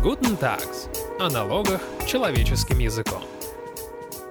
Guten Tags. О налогах человеческим языком.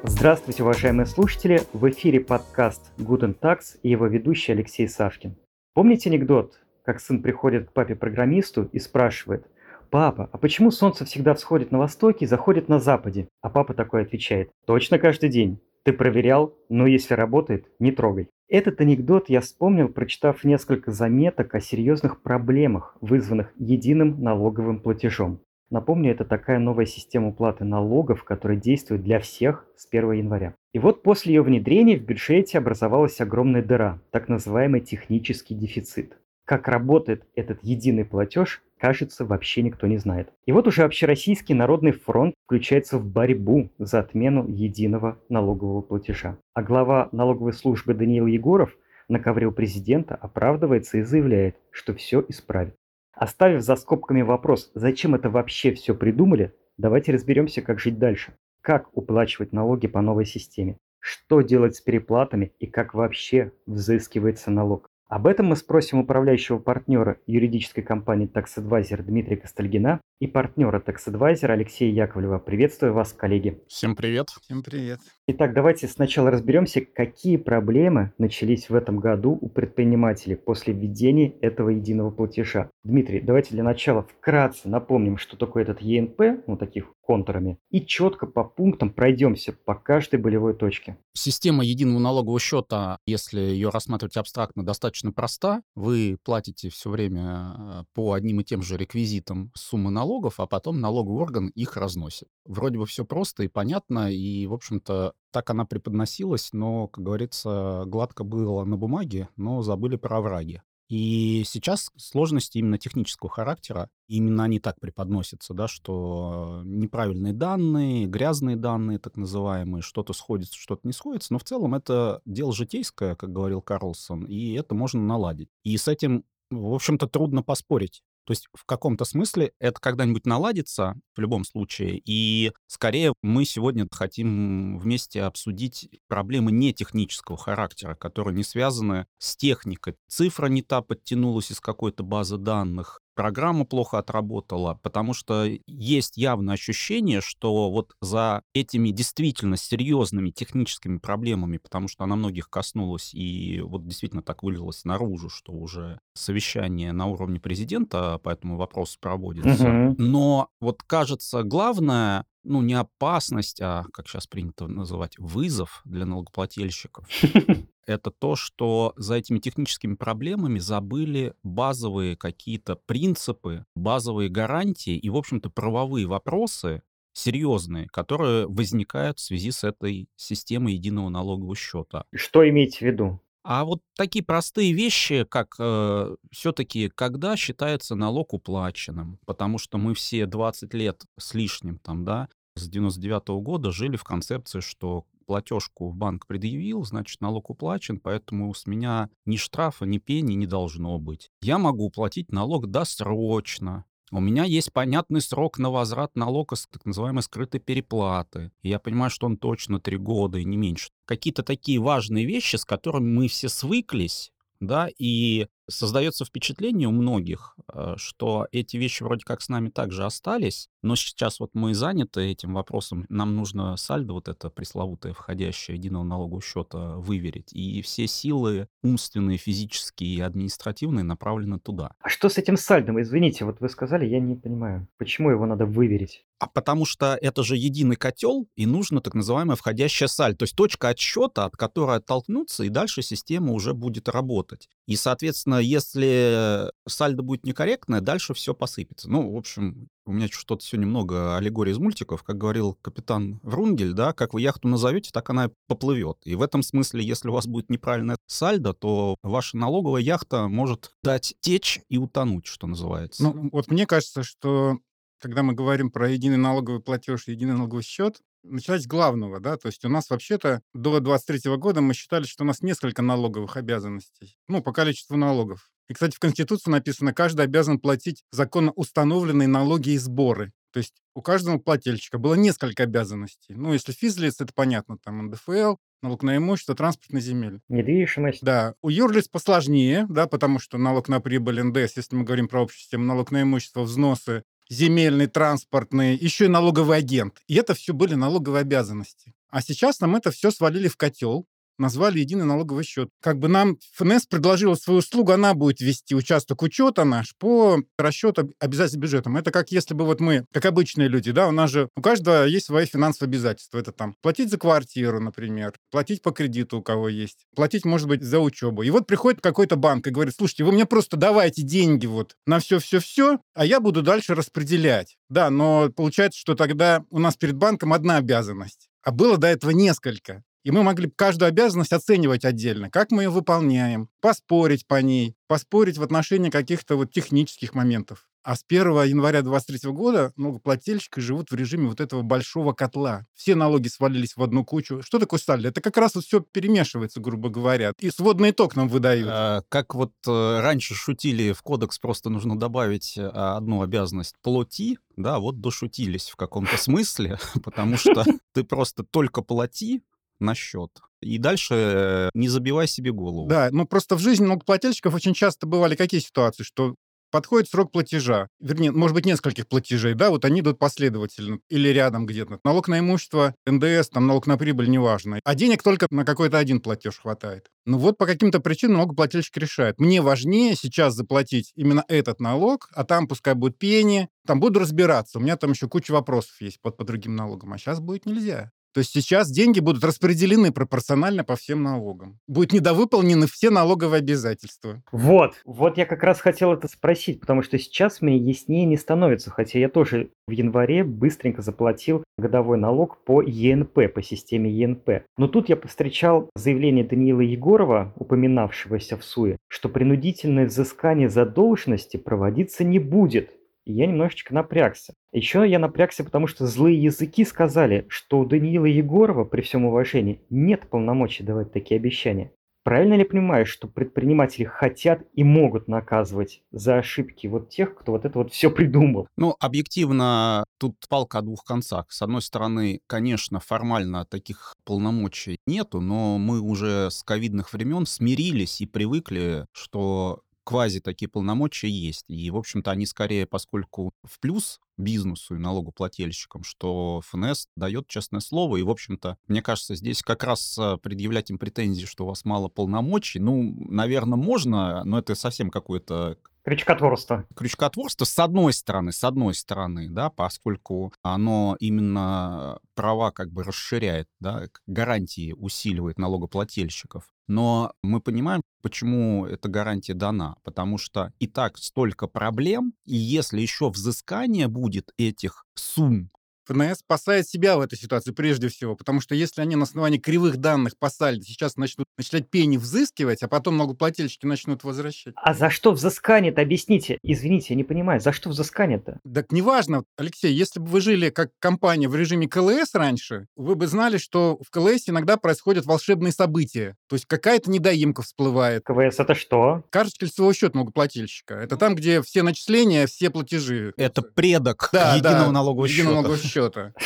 Здравствуйте, уважаемые слушатели! В эфире подкаст Guten Tax и его ведущий Алексей Савкин. Помните анекдот, как сын приходит к папе-программисту и спрашивает, «Папа, а почему солнце всегда всходит на востоке и заходит на западе?» А папа такой отвечает, «Точно каждый день. Ты проверял? Но если работает, не трогай. Этот анекдот я вспомнил, прочитав несколько заметок о серьезных проблемах, вызванных единым налоговым платежом. Напомню, это такая новая система уплаты налогов, которая действует для всех с 1 января. И вот после ее внедрения в бюджете образовалась огромная дыра, так называемый технический дефицит. Как работает этот единый платеж, кажется, вообще никто не знает. И вот уже Общероссийский народный фронт включается в борьбу за отмену единого налогового платежа. А глава налоговой службы Даниил Егоров на ковре у президента оправдывается и заявляет, что все исправит. Оставив за скобками вопрос, зачем это вообще все придумали, давайте разберемся, как жить дальше. Как уплачивать налоги по новой системе? Что делать с переплатами и как вообще взыскивается налог? Об этом мы спросим управляющего партнера юридической компании Tax Advisor Дмитрия Костальгина и партнера Tax Advisor Алексея Яковлева. Приветствую вас, коллеги. Всем привет. Всем привет. Итак, давайте сначала разберемся, какие проблемы начались в этом году у предпринимателей после введения этого единого платежа. Дмитрий, давайте для начала вкратце напомним, что такое этот ЕНП, ну таких контурами, и четко по пунктам пройдемся по каждой болевой точке. Система единого налогового счета, если ее рассматривать абстрактно, достаточно проста. Вы платите все время э, по одним и тем же реквизитам суммы налогов, а потом налоговый орган их разносит. Вроде бы все просто и понятно, и, в общем-то, так она преподносилась, но, как говорится, гладко было на бумаге, но забыли про овраги. И сейчас сложности именно технического характера, именно они так преподносятся, да, что неправильные данные, грязные данные, так называемые, что-то сходится, что-то не сходится, но в целом это дело житейское, как говорил Карлсон, и это можно наладить. И с этим, в общем-то, трудно поспорить. То есть в каком-то смысле это когда-нибудь наладится в любом случае. И скорее мы сегодня хотим вместе обсудить проблемы не технического характера, которые не связаны с техникой. Цифра не та подтянулась из какой-то базы данных, программа плохо отработала, потому что есть явное ощущение, что вот за этими действительно серьезными техническими проблемами, потому что она многих коснулась и вот действительно так вылилось наружу, что уже совещание на уровне президента по этому вопросу проводится. Угу. Но вот кажется, главное ну, не опасность, а, как сейчас принято называть, вызов для налогоплательщиков. это то, что за этими техническими проблемами забыли базовые какие-то принципы, базовые гарантии и, в общем-то, правовые вопросы серьезные, которые возникают в связи с этой системой единого налогового счета. Что иметь в виду? А вот такие простые вещи, как э, все-таки, когда считается налог уплаченным, потому что мы все 20 лет с лишним там, да, с 99 -го года жили в концепции, что платежку в банк предъявил, значит, налог уплачен, поэтому с меня ни штрафа, ни пени не должно быть. Я могу уплатить налог досрочно. У меня есть понятный срок на возврат налога с так называемой скрытой переплаты. И я понимаю, что он точно три года и не меньше. Какие-то такие важные вещи, с которыми мы все свыклись, да, и создается впечатление у многих, э, что эти вещи вроде как с нами также остались, но сейчас вот мы заняты этим вопросом, нам нужно сальдо, вот это пресловутое входящее единого налогового счета, выверить, и все силы умственные, физические и административные направлены туда. А что с этим сальдом? Извините, вот вы сказали, я не понимаю, почему его надо выверить? А потому что это же единый котел, и нужно так называемое входящее сальдо, то есть точка отсчета, от которой оттолкнуться, и дальше система уже будет работать. И, соответственно, если сальдо будет некорректное, дальше все посыпется. Ну, в общем, у меня что-то сегодня много аллегорий из мультиков. Как говорил капитан Врунгель, да, как вы яхту назовете, так она поплывет. И в этом смысле, если у вас будет неправильное сальдо, то ваша налоговая яхта может дать течь и утонуть, что называется. Ну, вот мне кажется, что когда мы говорим про единый налоговый платеж, единый налоговый счет, начать с главного, да, то есть у нас вообще-то до 23 года мы считали, что у нас несколько налоговых обязанностей, ну, по количеству налогов. И, кстати, в Конституции написано, каждый обязан платить законно установленные налоги и сборы. То есть у каждого плательщика было несколько обязанностей. Ну, если физлиц, это понятно, там НДФЛ, налог на имущество, транспорт на земель. Недвижимость. Да. У юрлиц посложнее, да, потому что налог на прибыль НДС, если мы говорим про общую систему, налог на имущество, взносы, земельный, транспортный, еще и налоговый агент. И это все были налоговые обязанности. А сейчас нам это все свалили в котел, назвали единый налоговый счет. Как бы нам ФНС предложила свою услугу, она будет вести участок учета наш по расчету обязательств бюджетом. Это как если бы вот мы, как обычные люди, да, у нас же у каждого есть свои финансовые обязательства. Это там платить за квартиру, например, платить по кредиту у кого есть, платить, может быть, за учебу. И вот приходит какой-то банк и говорит, слушайте, вы мне просто давайте деньги вот на все-все-все, а я буду дальше распределять. Да, но получается, что тогда у нас перед банком одна обязанность. А было до этого несколько. И мы могли каждую обязанность оценивать отдельно, как мы ее выполняем, поспорить по ней, поспорить в отношении каких-то вот технических моментов. А с 1 января 2023 года налогоплательщики живут в режиме вот этого большого котла. Все налоги свалились в одну кучу. Что такое сталь? Это как раз вот все перемешивается, грубо говоря. И сводный итог нам выдают. А, как вот э, раньше шутили, в кодекс просто нужно добавить э, одну обязанность «плати», да, вот дошутились в каком-то смысле, потому что ты просто только плати, на счет. И дальше э, не забивай себе голову. Да, ну просто в жизни налогоплательщиков очень часто бывали какие ситуации, что подходит срок платежа, вернее, может быть, нескольких платежей, да, вот они идут последовательно или рядом где-то. Налог на имущество, НДС, там, налог на прибыль, неважно. А денег только на какой-то один платеж хватает. Ну вот по каким-то причинам налогоплательщик решает. Мне важнее сейчас заплатить именно этот налог, а там пускай будет пение, там буду разбираться. У меня там еще куча вопросов есть под, по другим налогам, а сейчас будет нельзя. То есть сейчас деньги будут распределены пропорционально по всем налогам. Будут недовыполнены все налоговые обязательства. Вот, вот я как раз хотел это спросить, потому что сейчас мне яснее не становится, хотя я тоже в январе быстренько заплатил годовой налог по ЕНП, по системе ЕНП. Но тут я повстречал заявление Даниила Егорова, упоминавшегося в СУе, что принудительное взыскание задолженности проводиться не будет и я немножечко напрягся. Еще я напрягся, потому что злые языки сказали, что у Даниила Егорова, при всем уважении, нет полномочий давать такие обещания. Правильно ли понимаю, что предприниматели хотят и могут наказывать за ошибки вот тех, кто вот это вот все придумал? Ну, объективно, тут палка о двух концах. С одной стороны, конечно, формально таких полномочий нету, но мы уже с ковидных времен смирились и привыкли, что квази такие полномочия есть. И, в общем-то, они скорее, поскольку в плюс бизнесу и налогоплательщикам, что ФНС дает честное слово. И, в общем-то, мне кажется, здесь как раз а, предъявлять им претензии, что у вас мало полномочий, ну, наверное, можно, но это совсем какое-то Крючкотворство. Крючкотворство с одной стороны, с одной стороны, да, поскольку оно именно права как бы расширяет, да, гарантии усиливает налогоплательщиков. Но мы понимаем, почему эта гарантия дана. Потому что и так столько проблем, и если еще взыскание будет этих сумм ФНС спасает себя в этой ситуации прежде всего, потому что если они на основании кривых данных по сальдо сейчас начнут начинать пени взыскивать, а потом налогоплательщики начнут возвращать. А за что взыскание-то, объясните? Извините, я не понимаю, за что взыскание-то? Так неважно, Алексей, если бы вы жили как компания в режиме КЛС раньше, вы бы знали, что в КЛС иногда происходят волшебные события. То есть какая-то недоимка всплывает. КВС это что? Карточка лицевого счета налогоплательщика. Это там, где все начисления, все платежи. Это предок да, единого да, налогового счета. Налогового счета.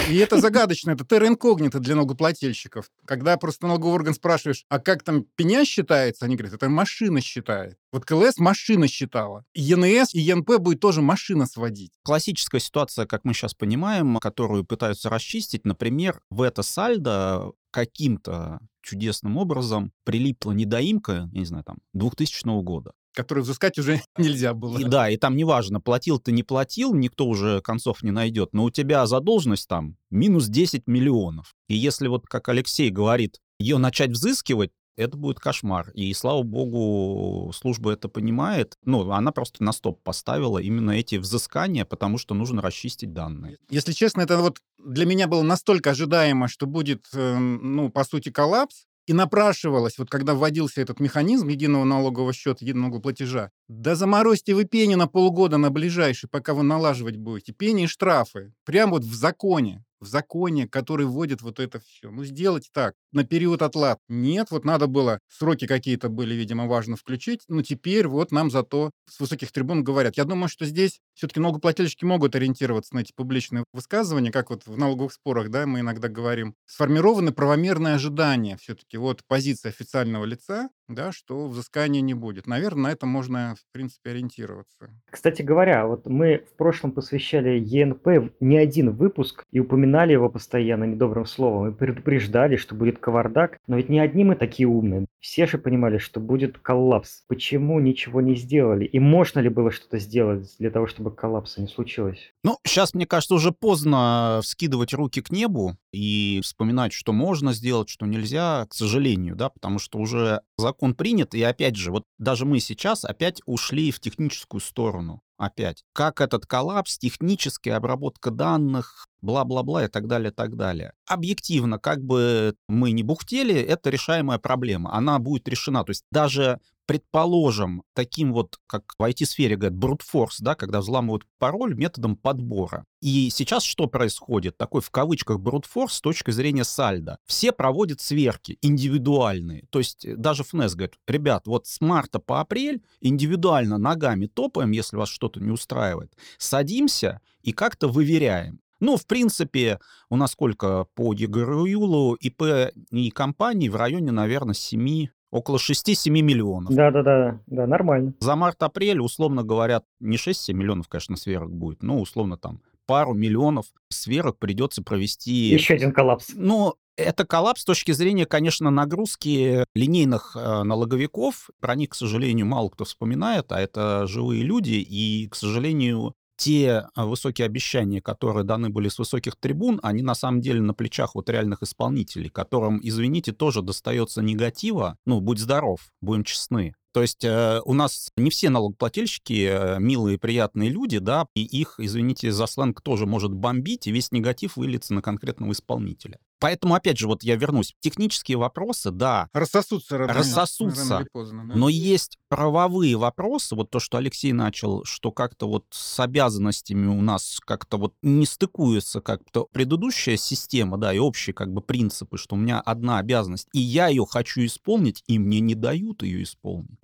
И это загадочно, это терра инкогнито для налогоплательщиков. Когда просто налоговый орган спрашиваешь, а как там пеня считается, они говорят, это машина считает. Вот КЛС машина считала. ЕНС и ЕНП будет тоже машина сводить. Классическая ситуация, как мы сейчас понимаем, которую пытаются расчистить, например, в это сальдо каким-то чудесным образом прилипла недоимка, я не знаю, там, 2000 года который взыскать уже нельзя было. И, да, и там неважно, платил ты, не платил, никто уже концов не найдет, но у тебя задолженность там минус 10 миллионов. И если вот, как Алексей говорит, ее начать взыскивать, это будет кошмар. И, слава богу, служба это понимает. Ну, она просто на стоп поставила именно эти взыскания, потому что нужно расчистить данные. Если честно, это вот для меня было настолько ожидаемо, что будет, эм, ну, по сути, коллапс, и напрашивалось, вот когда вводился этот механизм единого налогового счета, единого платежа, да заморозьте вы пени на полгода на ближайший, пока вы налаживать будете. Пени и штрафы. Прямо вот в законе в законе, который вводит вот это все. Ну, сделать так, на период отлад. Нет, вот надо было, сроки какие-то были, видимо, важно включить, но теперь вот нам зато с высоких трибун говорят. Я думаю, что здесь все-таки налогоплательщики могут ориентироваться на эти публичные высказывания, как вот в налоговых спорах, да, мы иногда говорим. Сформированы правомерные ожидания все-таки. Вот позиция официального лица, да, что взыскания не будет. Наверное, на этом можно, в принципе, ориентироваться. Кстати говоря, вот мы в прошлом посвящали ЕНП не один выпуск и упоминали его постоянно недобрым словом и предупреждали, что будет кавардак, но ведь не одни мы такие умные. Все же понимали, что будет коллапс. Почему ничего не сделали? И можно ли было что-то сделать для того, чтобы коллапса не случилось? Ну, сейчас, мне кажется, уже поздно вскидывать руки к небу и вспоминать, что можно сделать, что нельзя, к сожалению, да, потому что уже закон принят, и опять же, вот даже мы сейчас опять ушли в техническую сторону опять. Как этот коллапс, техническая обработка данных, бла-бла-бла и так далее, так далее. Объективно, как бы мы не бухтели, это решаемая проблема. Она будет решена. То есть даже предположим, таким вот, как в IT-сфере говорят, force, да, когда взламывают пароль методом подбора. И сейчас что происходит? Такой в кавычках force с точки зрения сальда. Все проводят сверки индивидуальные. То есть даже ФНЕС говорит, ребят, вот с марта по апрель индивидуально ногами топаем, если вас что-то не устраивает. Садимся и как-то выверяем. Ну, в принципе, у нас сколько по ЕГРЮЛу ИП и компаний в районе, наверное, 7 около 6-7 миллионов. Да-да-да, да, нормально. За март-апрель, условно говоря, не 6-7 миллионов, конечно, сверок будет, но условно там пару миллионов сверок придется провести. Еще один коллапс. Ну, это коллапс с точки зрения, конечно, нагрузки линейных э, налоговиков. Про них, к сожалению, мало кто вспоминает, а это живые люди, и, к сожалению, те а, высокие обещания, которые даны были с высоких трибун, они на самом деле на плечах вот реальных исполнителей, которым, извините, тоже достается негатива. Ну, будь здоров, будем честны. То есть э, у нас не все налогоплательщики э, милые, приятные люди, да, и их, извините за сленг, тоже может бомбить, и весь негатив выльется на конкретного исполнителя. Поэтому, опять же, вот я вернусь. Технические вопросы, да. Рассосутся рано, рассосутся. рано или поздно. Да. Но есть правовые вопросы, вот то, что Алексей начал, что как-то вот с обязанностями у нас как-то вот не стыкуется как-то предыдущая система, да, и общие как бы принципы, что у меня одна обязанность, и я ее хочу исполнить, и мне не дают ее исполнить.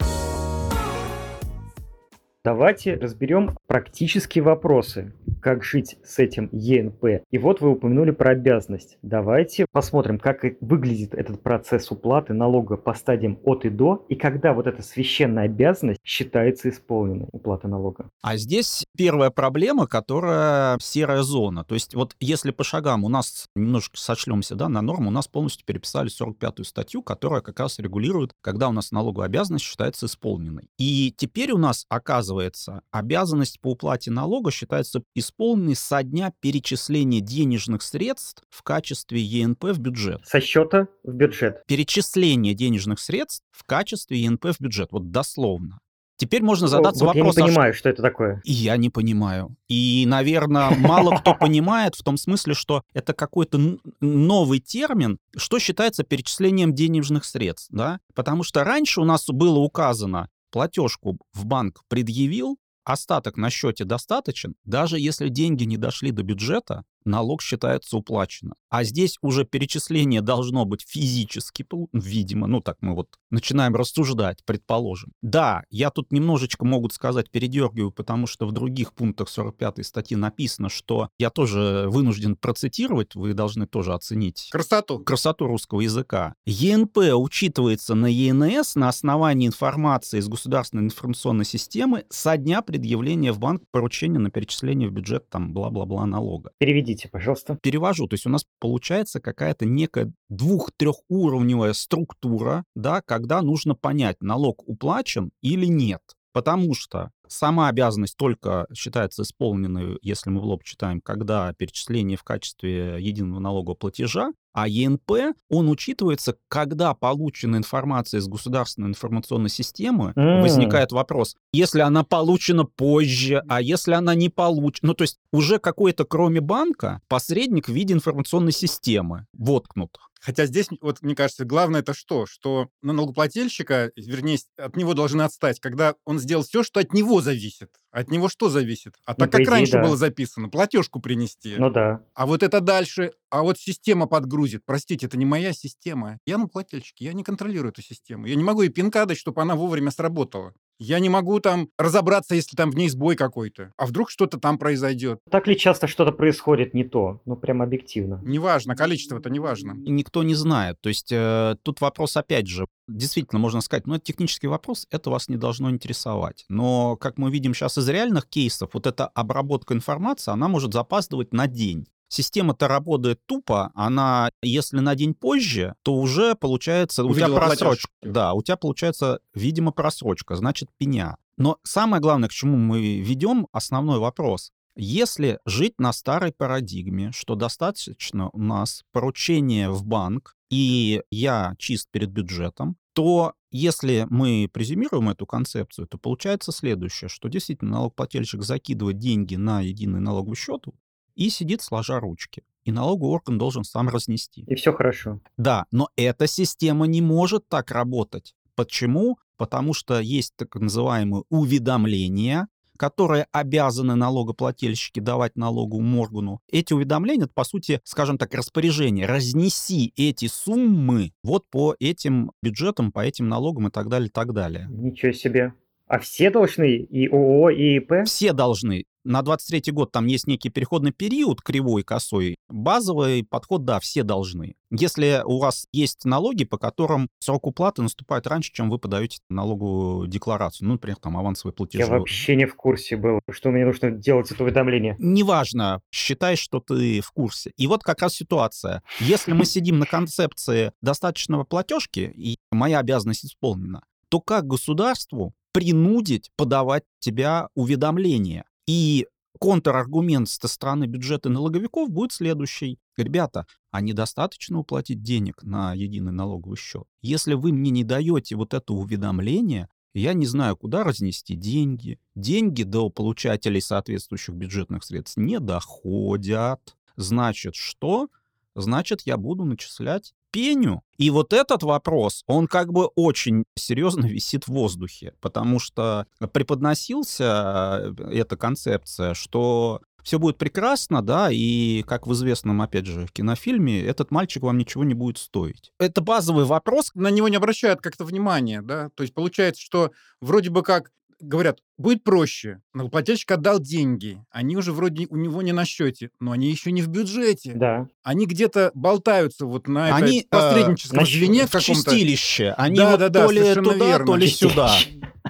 Давайте разберем практические вопросы, как жить с этим ЕНП. И вот вы упомянули про обязанность. Давайте посмотрим, как выглядит этот процесс уплаты налога по стадиям от и до, и когда вот эта священная обязанность считается исполненной, уплата налога. А здесь первая проблема, которая серая зона. То есть вот если по шагам у нас немножко сочлемся да, на норму, у нас полностью переписали 45-ю статью, которая как раз регулирует, когда у нас налоговая обязанность считается исполненной. И теперь у нас оказывается оказывается, обязанность по уплате налога считается исполненной со дня перечисления денежных средств в качестве ЕНП в бюджет. Со счета в бюджет. Перечисление денежных средств в качестве ЕНП в бюджет. Вот дословно. Теперь можно задаться вот вопросом. Я не понимаю, что это такое. И я не понимаю. И, наверное, мало кто понимает в том смысле, что это какой-то новый термин, что считается перечислением денежных средств. Да? Потому что раньше у нас было указано платежку в банк предъявил, остаток на счете достаточен, даже если деньги не дошли до бюджета, налог считается уплачено. А здесь уже перечисление должно быть физически, видимо, ну так мы вот начинаем рассуждать, предположим. Да, я тут немножечко, могут сказать, передергиваю, потому что в других пунктах 45 статьи написано, что я тоже вынужден процитировать, вы должны тоже оценить красоту, красоту русского языка. ЕНП учитывается на ЕНС на основании информации из государственной информационной системы со дня предъявления в банк поручения на перечисление в бюджет там бла-бла-бла налога. Переведите Переведите, пожалуйста. Перевожу. То есть у нас получается какая-то некая двух-трехуровневая структура, да, когда нужно понять, налог уплачен или нет. Потому что сама обязанность только считается исполненной, если мы в лоб читаем, когда перечисление в качестве единого налогового платежа, а ЕНП, он учитывается, когда получена информация из государственной информационной системы, mm. возникает вопрос, если она получена позже, а если она не получена, ну то есть уже какой-то, кроме банка, посредник в виде информационной системы воткнут. Хотя здесь, вот мне кажется, главное это что? Что на налогоплательщика, вернее, от него должны отстать, когда он сделал все, что от него зависит. От него что зависит? А ну, так как идее, раньше да. было записано, платежку принести. Ну да. А вот это дальше, а вот система подгрузит. Простите, это не моя система. Я налогоплательщик, я не контролирую эту систему. Я не могу ей пинка дать, чтобы она вовремя сработала. Я не могу там разобраться, если там в ней сбой какой-то. А вдруг что-то там произойдет? Так ли часто что-то происходит не то? Ну, прям объективно. Неважно, количество-то неважно. И никто не знает. То есть э, тут вопрос опять же, действительно можно сказать, ну это технический вопрос, это вас не должно интересовать. Но, как мы видим сейчас из реальных кейсов, вот эта обработка информации, она может запаздывать на день. Система-то работает тупо, она, если на день позже, то уже получается, у тебя просрочка. платеж. Да, у тебя получается, видимо, просрочка, значит, пеня. Но самое главное, к чему мы ведем, основной вопрос. Если жить на старой парадигме, что достаточно у нас поручения в банк, и я чист перед бюджетом, то если мы презюмируем эту концепцию, то получается следующее, что действительно налогоплательщик закидывает деньги на единый налоговый счет и сидит сложа ручки. И налоговый орган должен сам разнести. И все хорошо. Да, но эта система не может так работать. Почему? Потому что есть так называемые уведомления, которые обязаны налогоплательщики давать налоговому органу. Эти уведомления, это, по сути, скажем так, распоряжение. Разнеси эти суммы вот по этим бюджетам, по этим налогам и так далее, и так далее. Ничего себе. А все должны? И ООО, и ИП? Все должны. На 23 год там есть некий переходный период, кривой, косой. Базовый подход, да, все должны. Если у вас есть налоги, по которым срок уплаты наступает раньше, чем вы подаете налоговую декларацию, ну, например, там авансовые платежи. Я вообще не в курсе был, что мне нужно делать это уведомление. Неважно, считай, что ты в курсе. И вот как раз ситуация. Если мы сидим на концепции достаточного платежки, и моя обязанность исполнена, то как государству принудить подавать тебя уведомления? И контраргумент со стороны бюджета налоговиков будет следующий. Ребята, а недостаточно уплатить денег на единый налоговый счет? Если вы мне не даете вот это уведомление, я не знаю, куда разнести деньги. Деньги до получателей соответствующих бюджетных средств не доходят. Значит, что? Значит, я буду начислять пеню. И вот этот вопрос, он как бы очень серьезно висит в воздухе, потому что преподносился э, эта концепция, что все будет прекрасно, да, и, как в известном, опять же, кинофильме, этот мальчик вам ничего не будет стоить. Это базовый вопрос. На него не обращают как-то внимания, да? То есть получается, что вроде бы как говорят, будет проще. Налогоплательщик отдал деньги. Они уже вроде у него не на счете, но они еще не в бюджете. Да. Они где-то болтаются вот на Они, этой посредническом э, звене в каком-то. чистилище. Они Да, вот да, да, то ли туда, верно. то ли сюда.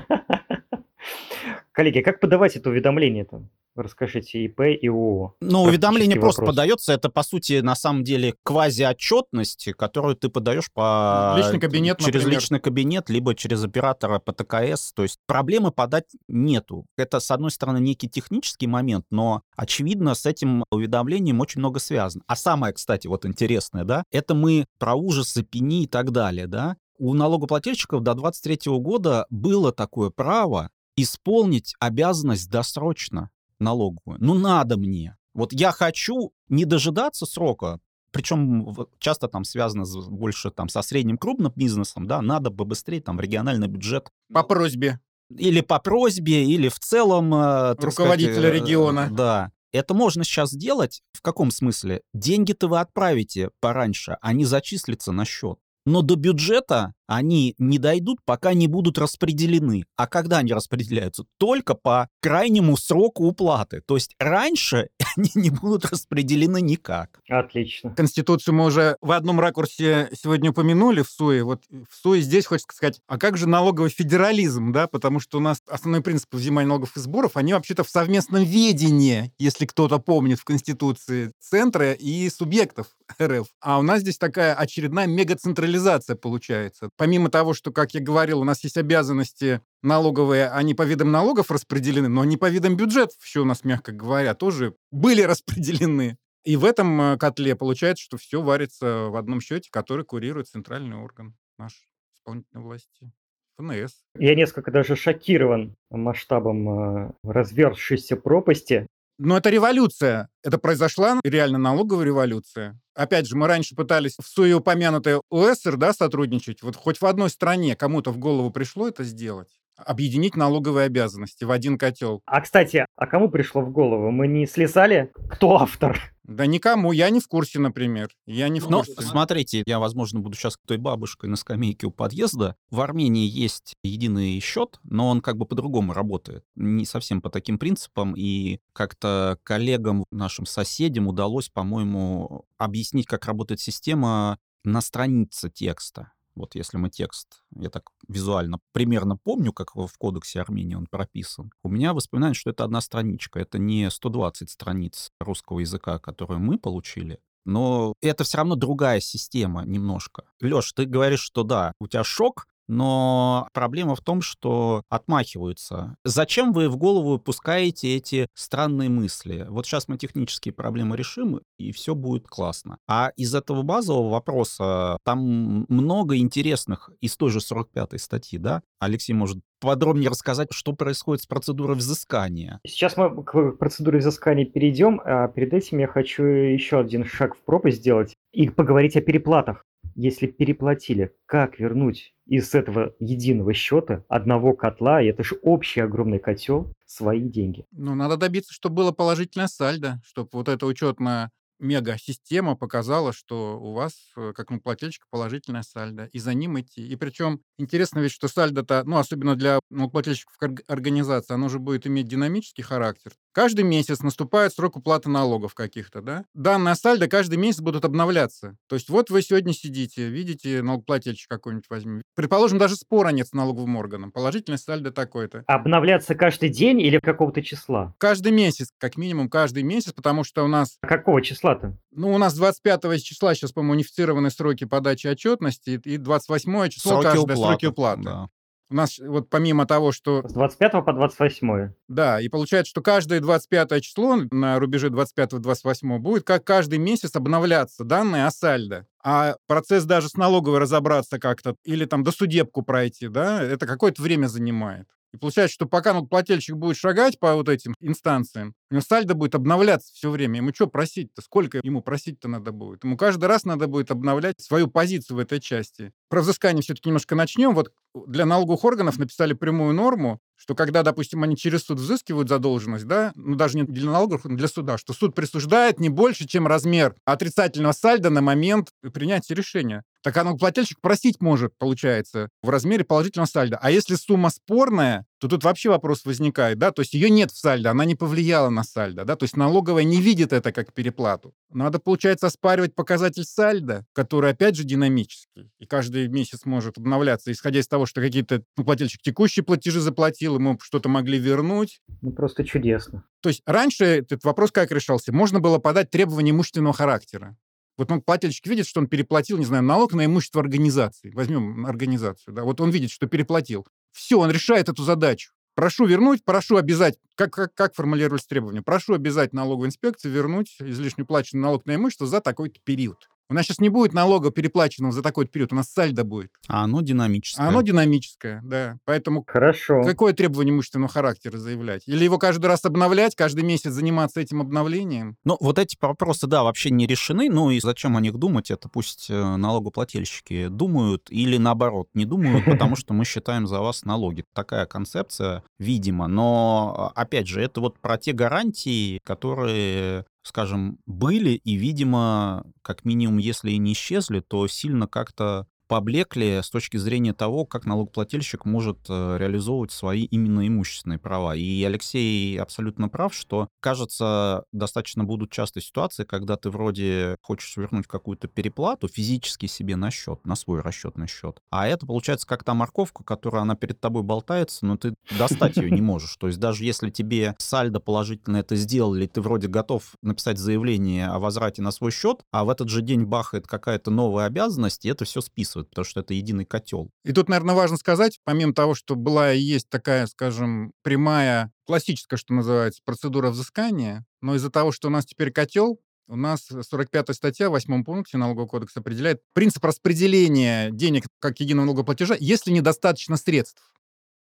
Коллеги, как подавать это уведомление там? Расскажите ИП и ООО. Но уведомление Практический просто вопрос. подается. Это, по сути, на самом деле квази-отчетность, которую ты подаешь по... Личный кабинет, через например. личный кабинет, либо через оператора по ТКС. То есть проблемы подать нету. Это, с одной стороны, некий технический момент, но, очевидно, с этим уведомлением очень много связано. А самое, кстати, вот интересное, да, это мы про ужасы, пени и так далее, да. У налогоплательщиков до 23 года было такое право исполнить обязанность досрочно налоговую. Ну, надо мне. Вот я хочу не дожидаться срока, причем часто там связано с- больше там со средним крупным бизнесом, да, надо бы быстрее там региональный бюджет По просьбе. или по просьбе, или в целом... э, Руководителя сказать, э, региона. Да. Это можно сейчас сделать. В каком смысле? Деньги-то вы отправите пораньше, они зачислятся на счет. Но до бюджета они не дойдут, пока не будут распределены. А когда они распределяются? Только по крайнему сроку уплаты. То есть раньше они не будут распределены никак. Отлично. Конституцию мы уже в одном ракурсе сегодня упомянули в СУе. Вот в СУе здесь хочется сказать, а как же налоговый федерализм, да? Потому что у нас основные принципы взимания налогов и сборов, они вообще-то в совместном ведении, если кто-то помнит в Конституции, центра и субъектов РФ. А у нас здесь такая очередная мегацентрализация получается. Помимо того, что, как я говорил, у нас есть обязанности налоговые, они по видам налогов распределены, но они по видам бюджетов еще у нас, мягко говоря, тоже были распределены. И в этом э, котле получается, что все варится в одном счете, который курирует центральный орган наш исполнительной власти. ФНС. Я несколько даже шокирован масштабом э, разверзшейся пропасти. Но это революция. Это произошла реально налоговая революция. Опять же, мы раньше пытались в суе упомянутой ОСР да, сотрудничать. Вот хоть в одной стране кому-то в голову пришло это сделать. Объединить налоговые обязанности в один котел. А, кстати, а кому пришло в голову? Мы не слезали? Кто автор? Да никому, я не в курсе, например. Я не в Ну, курсе. смотрите, я, возможно, буду сейчас той бабушкой на скамейке у подъезда. В Армении есть единый счет, но он как бы по-другому работает. Не совсем по таким принципам. И как-то коллегам, нашим соседям удалось, по-моему, объяснить, как работает система на странице текста. Вот если мы текст, я так визуально примерно помню, как в кодексе Армении он прописан, у меня воспоминание, что это одна страничка, это не 120 страниц русского языка, которые мы получили, но это все равно другая система немножко. Леш, ты говоришь, что да, у тебя шок, но проблема в том, что отмахиваются. Зачем вы в голову пускаете эти странные мысли? Вот сейчас мы технические проблемы решим, и все будет классно. А из этого базового вопроса там много интересных из той же 45-й статьи, да? Алексей может подробнее рассказать, что происходит с процедурой взыскания. Сейчас мы к процедуре взыскания перейдем, а перед этим я хочу еще один шаг в пропасть сделать и поговорить о переплатах. Если переплатили, как вернуть из этого единого счета одного котла, и это же общий огромный котел, свои деньги? Ну, надо добиться, чтобы было положительное сальдо, чтобы вот эта учетная мега-система показала, что у вас, э, как налогоплательщика, положительное сальдо, и за ним идти. И причем интересно ведь, что сальдо-то, ну, особенно для налогоплательщиков организации, оно же будет иметь динамический характер. Каждый месяц наступает срок уплаты налогов каких-то, да? Данные сальдо каждый месяц будут обновляться. То есть вот вы сегодня сидите, видите, налогоплательщик какой-нибудь возьми. Предположим, даже спора нет с налоговым органом. Положительное сальдо такое-то. Обновляться каждый день или какого-то числа? Каждый месяц, как минимум каждый месяц, потому что у нас... А какого числа-то? Ну, у нас 25 числа сейчас, по-моему, унифицированы сроки подачи отчетности, и 28 число Сроки каждое, уплаты. сроки уплаты. Да. У нас вот помимо того, что... С 25 по 28. Да, и получается, что каждое 25 число на рубеже 25-28 будет как каждый месяц обновляться данные о сальдо. А процесс даже с налоговой разобраться как-то или там досудебку пройти, да, это какое-то время занимает. И получается, что пока налогоплательщик будет шагать по вот этим инстанциям, у него сальдо будет обновляться все время. Ему что просить-то? Сколько ему просить-то надо будет? Ему каждый раз надо будет обновлять свою позицию в этой части. Про взыскание все-таки немножко начнем. Вот для налоговых органов написали прямую норму, что когда, допустим, они через суд взыскивают задолженность, да, ну даже не для налоговых, но для суда, что суд присуждает не больше, чем размер отрицательного сальда на момент принятия решения. Так налогоплательщик просить может, получается, в размере положительного сальда. А если сумма спорная, то тут вообще вопрос возникает, да, то есть ее нет в сальдо, она не повлияла на сальдо, да, то есть налоговая не видит это как переплату. Надо, получается, оспаривать показатель сальда, который, опять же, динамический, и каждый месяц может обновляться, исходя из того, что какие-то ну, плательщик текущие платежи заплатил, ему что-то могли вернуть. Ну, просто чудесно. То есть раньше этот вопрос как решался? Можно было подать требования имущественного характера. Вот он, плательщик видит, что он переплатил, не знаю, налог на имущество организации. Возьмем организацию, да. Вот он видит, что переплатил. Все, он решает эту задачу. Прошу вернуть, прошу обязать, как, как, как формулировались требования, прошу обязать налоговую инспекцию вернуть излишне уплаченный налог на имущество за такой-то период. У нас сейчас не будет налога, переплаченного за такой период, у нас сальдо будет. А оно динамическое. А оно динамическое, да. Поэтому Хорошо. какое требование имущественного характера заявлять? Или его каждый раз обновлять, каждый месяц заниматься этим обновлением? Ну, вот эти вопросы, да, вообще не решены. Ну и зачем о них думать? Это пусть э, налогоплательщики думают или наоборот не думают, потому что мы считаем за вас налоги. Такая концепция, видимо. Но, а, опять же, это вот про те гарантии, которые скажем, были и, видимо, как минимум, если и не исчезли, то сильно как-то поблекли с точки зрения того, как налогоплательщик может э, реализовывать свои именно имущественные права. И Алексей абсолютно прав, что, кажется, достаточно будут часто ситуации, когда ты вроде хочешь вернуть какую-то переплату физически себе на счет, на свой расчетный счет. А это получается как та морковка, которая она перед тобой болтается, но ты достать ее не можешь. То есть даже если тебе сальдо положительно это сделали, ты вроде готов написать заявление о возврате на свой счет, а в этот же день бахает какая-то новая обязанность, и это все списывает потому что это единый котел. И тут, наверное, важно сказать, помимо того, что была и есть такая, скажем, прямая, классическая, что называется, процедура взыскания, но из-за того, что у нас теперь котел, у нас 45-я статья в 8 пункте налогового кодекса определяет принцип распределения денег как единого налогоплатежа, если недостаточно средств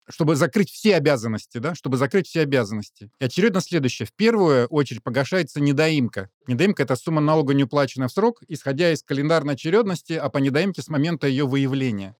чтобы закрыть все обязанности, да, чтобы закрыть все обязанности. И очередно следующее. В первую очередь погашается недоимка. Недоимка – это сумма налога, не уплаченная в срок, исходя из календарной очередности, а по недоимке с момента ее выявления.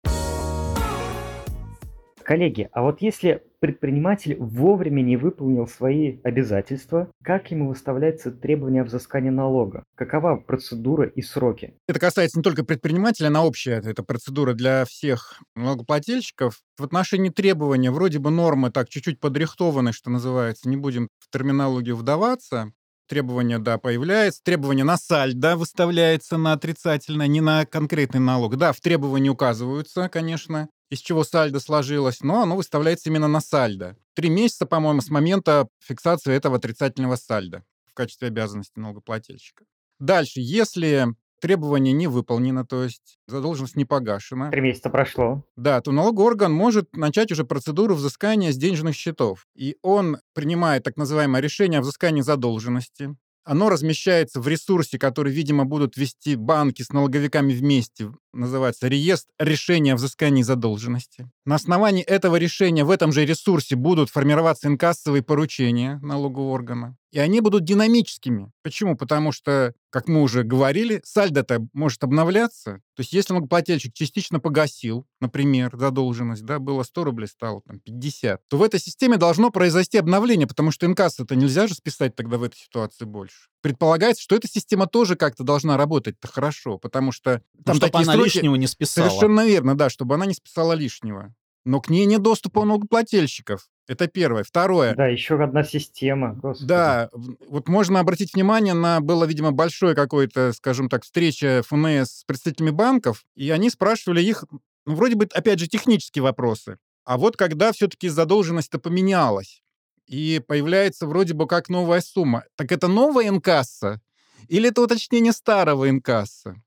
Коллеги, а вот если предприниматель вовремя не выполнил свои обязательства, как ему выставляется требование о взыскании налога? Какова процедура и сроки? Это касается не только предпринимателя, она общая, это процедура для всех налогоплательщиков. В отношении требования вроде бы нормы так чуть-чуть подрихтованы, что называется, не будем в терминологию вдаваться. Требование, да, появляется. Требование на сальдо выставляется на отрицательное, не на конкретный налог. Да, в требовании указываются, конечно, из чего сальдо сложилось, но оно выставляется именно на сальдо. Три месяца, по-моему, с момента фиксации этого отрицательного сальда в качестве обязанности налогоплательщика. Дальше, если требование не выполнено, то есть задолженность не погашена. Три месяца прошло. Да, то налоговый орган может начать уже процедуру взыскания с денежных счетов. И он принимает так называемое решение о взыскании задолженности. Оно размещается в ресурсе, который, видимо, будут вести банки с налоговиками вместе. Называется реестр решения о взыскании задолженности. На основании этого решения в этом же ресурсе будут формироваться инкассовые поручения налогового органа. И они будут динамическими. Почему? Потому что, как мы уже говорили, сальдо-то может обновляться. То есть если налогоплательщик частично погасил, например, задолженность, да, было 100 рублей, стало там 50, то в этой системе должно произойти обновление, потому что инкасса-то нельзя же списать тогда в этой ситуации больше. Предполагается, что эта система тоже как-то должна работать-то хорошо, потому что там ну, чтобы такие она сроки... лишнего не списала. Совершенно верно, да, чтобы она не списала лишнего. Но к ней нет доступа у налогоплательщиков. Это первое. Второе. Да, еще одна система. Господи. Да, вот можно обратить внимание на, было, видимо, большое какое-то, скажем так, встреча ФНС с представителями банков, и они спрашивали их, ну, вроде бы, опять же, технические вопросы. А вот когда все-таки задолженность-то поменялась, и появляется вроде бы как новая сумма, так это новая инкасса или это уточнение старого инкасса?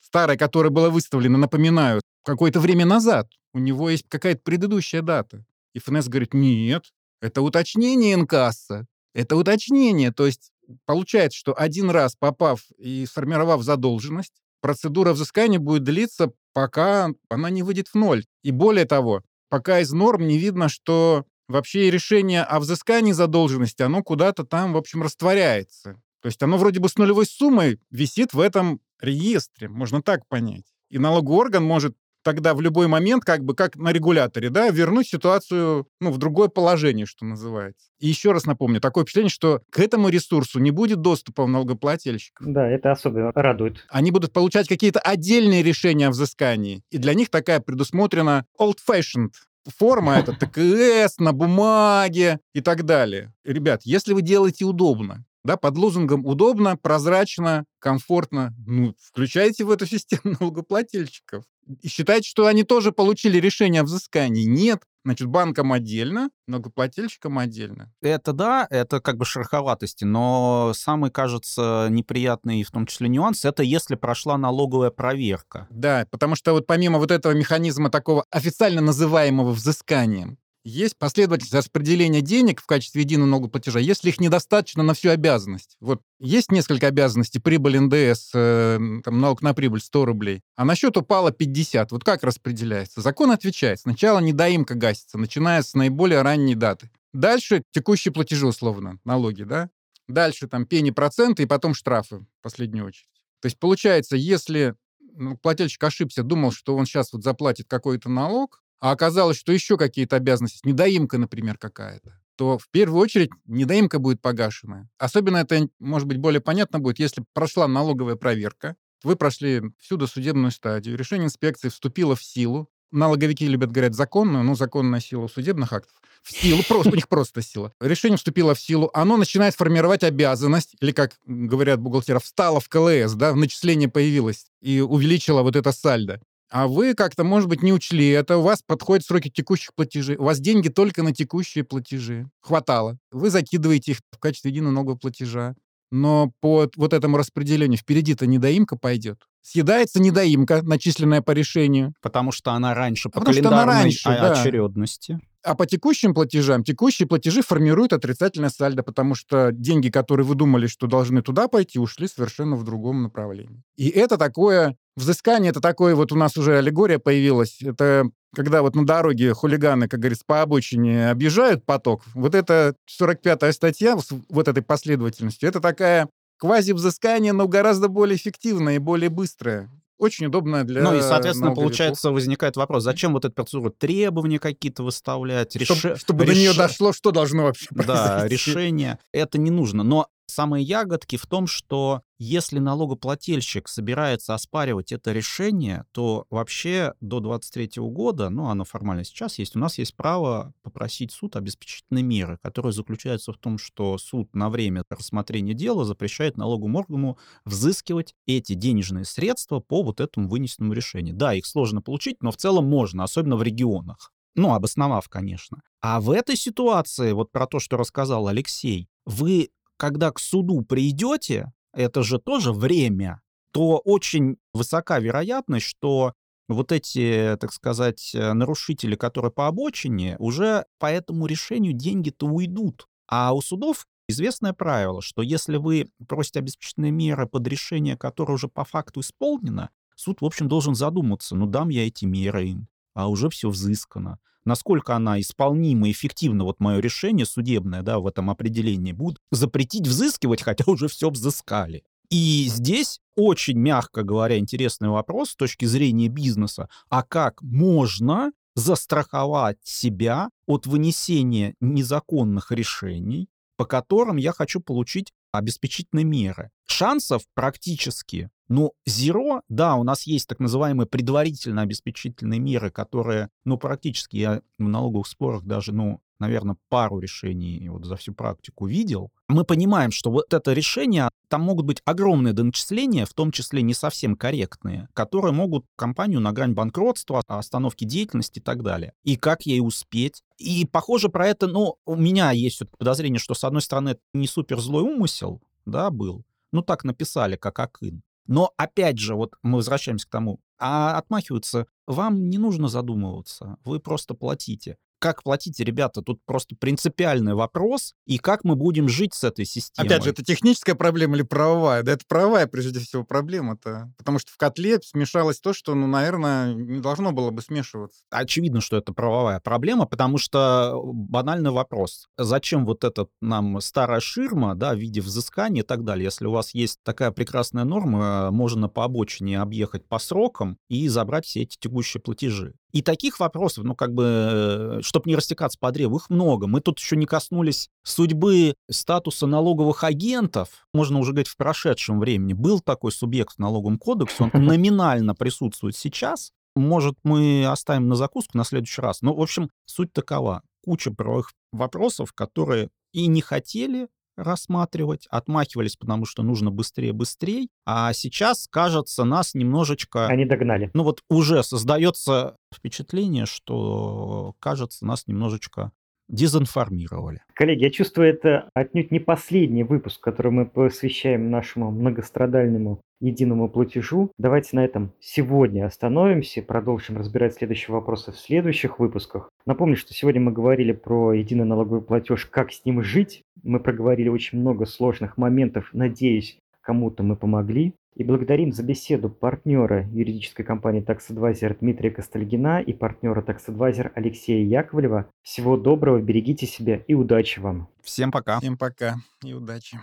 Старое, которое было выставлено, напоминаю, какое-то время назад. У него есть какая-то предыдущая дата. И ФНС говорит, нет, это уточнение инкасса. Это уточнение. То есть получается, что один раз попав и сформировав задолженность, процедура взыскания будет длиться, пока она не выйдет в ноль. И более того, пока из норм не видно, что вообще решение о взыскании задолженности, оно куда-то там, в общем, растворяется. То есть оно вроде бы с нулевой суммой висит в этом реестре, можно так понять. И налоговый орган может тогда в любой момент, как бы как на регуляторе, да, вернуть ситуацию ну, в другое положение, что называется. И еще раз напомню, такое впечатление, что к этому ресурсу не будет доступа у налогоплательщиков. Да, это особенно радует. Они будут получать какие-то отдельные решения о взыскании. И для них такая предусмотрена old-fashioned форма, это ТКС на бумаге и так далее. Ребят, если вы делаете удобно, да, под лозунгом удобно, прозрачно, комфортно, ну, включайте в эту систему налогоплательщиков. И считайте, что они тоже получили решение о взыскании. Нет. Значит, банкам отдельно, налогоплательщикам отдельно. Это да, это как бы шероховатости, но самый, кажется, неприятный в том числе нюанс, это если прошла налоговая проверка. Да, потому что вот помимо вот этого механизма такого официально называемого взысканием, есть последовательность распределения денег в качестве единого налогоплатежа, если их недостаточно на всю обязанность. Вот есть несколько обязанностей, прибыль НДС, э, там, налог на прибыль 100 рублей, а на счет упало 50. Вот как распределяется? Закон отвечает. Сначала недоимка гасится, начиная с наиболее ранней даты. Дальше текущие платежи, условно, налоги, да? Дальше там пени проценты и потом штрафы в последнюю очередь. То есть получается, если ну, плательщик ошибся, думал, что он сейчас вот заплатит какой-то налог, а оказалось, что еще какие-то обязанности, недоимка, например, какая-то, то в первую очередь недоимка будет погашена. Особенно это, может быть, более понятно будет, если прошла налоговая проверка, вы прошли всю досудебную стадию, решение инспекции вступило в силу, налоговики любят говорят законную, но законная сила судебных актов. В силу, просто, у них просто сила. Решение вступило в силу, оно начинает формировать обязанность, или, как говорят бухгалтеры, встало в КЛС, да, начисление появилось и увеличило вот это сальдо. А вы как-то, может быть, не учли это, у вас подходят сроки текущих платежей, у вас деньги только на текущие платежи. Хватало. Вы закидываете их в качестве единого налогового платежа. Но по вот этому распределению впереди-то недоимка пойдет. Съедается недоимка, начисленная по решению. Потому что она раньше по она календарной раньше, о- да. очередности. А по текущим платежам, текущие платежи формируют отрицательное сальдо, потому что деньги, которые вы думали, что должны туда пойти, ушли совершенно в другом направлении. И это такое, взыскание, это такое, вот у нас уже аллегория появилась, это когда вот на дороге хулиганы, как говорится, по обочине объезжают поток, вот это 45-я статья с вот этой последовательностью, это такая квази-взыскание, но гораздо более эффективное и более быстрое. очень удобная для Ну и, соответственно, получается, возникает вопрос, зачем вот эта процедура требования какие-то выставлять, Чтоб- реше- чтобы до нее дошло, что должно вообще Да, произойти. решение. Это не нужно. Но самые ягодки в том, что если налогоплательщик собирается оспаривать это решение, то вообще до 23 года, ну, оно формально сейчас есть, у нас есть право попросить суд обеспечительной меры, которая заключается в том, что суд на время рассмотрения дела запрещает налоговому органу взыскивать эти денежные средства по вот этому вынесенному решению. Да, их сложно получить, но в целом можно, особенно в регионах. Ну, обосновав, конечно. А в этой ситуации, вот про то, что рассказал Алексей, вы, когда к суду придете, это же тоже время, то очень высока вероятность, что вот эти, так сказать, э, нарушители, которые по обочине, уже по этому решению деньги-то уйдут. А у судов известное правило, что если вы просите обеспечительные меры под решение, которое уже по факту исполнено, суд, в общем, должен задуматься, ну дам я эти меры им, а уже все взыскано. Насколько она исполнима, эффективна, вот мое решение судебное, да, в этом определении, будет запретить взыскивать, хотя уже все взыскали. И здесь очень, мягко говоря, интересный вопрос с точки зрения бизнеса. А как можно застраховать себя от вынесения незаконных решений, по которым я хочу получить обеспечительные меры? Шансов практически, ну, зеро, да, у нас есть так называемые предварительно обеспечительные меры, которые, ну, практически я в налоговых спорах даже, ну, наверное, пару решений вот за всю практику видел. Мы понимаем, что вот это решение, там могут быть огромные доначисления, в том числе не совсем корректные, которые могут компанию на грань банкротства, остановки деятельности и так далее. И как ей успеть? И похоже про это, ну, у меня есть вот подозрение, что, с одной стороны, это не супер злой умысел, да, был. Ну, так написали, как Акын. Но, опять же, вот мы возвращаемся к тому, а отмахиваются, вам не нужно задумываться, вы просто платите. Как платите, ребята, тут просто принципиальный вопрос, и как мы будем жить с этой системой. Опять же, это техническая проблема или правовая? Да это правовая, прежде всего, проблема-то. Потому что в котле смешалось то, что, ну, наверное, не должно было бы смешиваться. очевидно, что это правовая проблема, потому что банальный вопрос. Зачем вот эта нам старая ширма, да, в виде взыскания и так далее, если у вас есть такая прекрасная норма, можно по обочине объехать по срокам и забрать все эти текущие платежи. И таких вопросов, ну, как бы, чтобы не растекаться по древу, их много. Мы тут еще не коснулись судьбы статуса налоговых агентов. Можно уже говорить в прошедшем времени. Был такой субъект в налоговом кодексе, он номинально присутствует сейчас, может, мы оставим на закуску на следующий раз. Но, в общем, суть такова. Куча правовых вопросов, которые и не хотели рассматривать, отмахивались, потому что нужно быстрее-быстрее. А сейчас, кажется, нас немножечко... Они догнали. Ну вот уже создается впечатление, что, кажется, нас немножечко дезинформировали. Коллеги, я чувствую, это отнюдь не последний выпуск, который мы посвящаем нашему многострадальному единому платежу. Давайте на этом сегодня остановимся, продолжим разбирать следующие вопросы в следующих выпусках. Напомню, что сегодня мы говорили про единый налоговый платеж, как с ним жить. Мы проговорили очень много сложных моментов. Надеюсь, кому-то мы помогли. И благодарим за беседу партнера юридической компании Tax Advisor Дмитрия Костальгина и партнера Tax Advisor Алексея Яковлева. Всего доброго, берегите себя и удачи вам. Всем пока. Всем пока и удачи.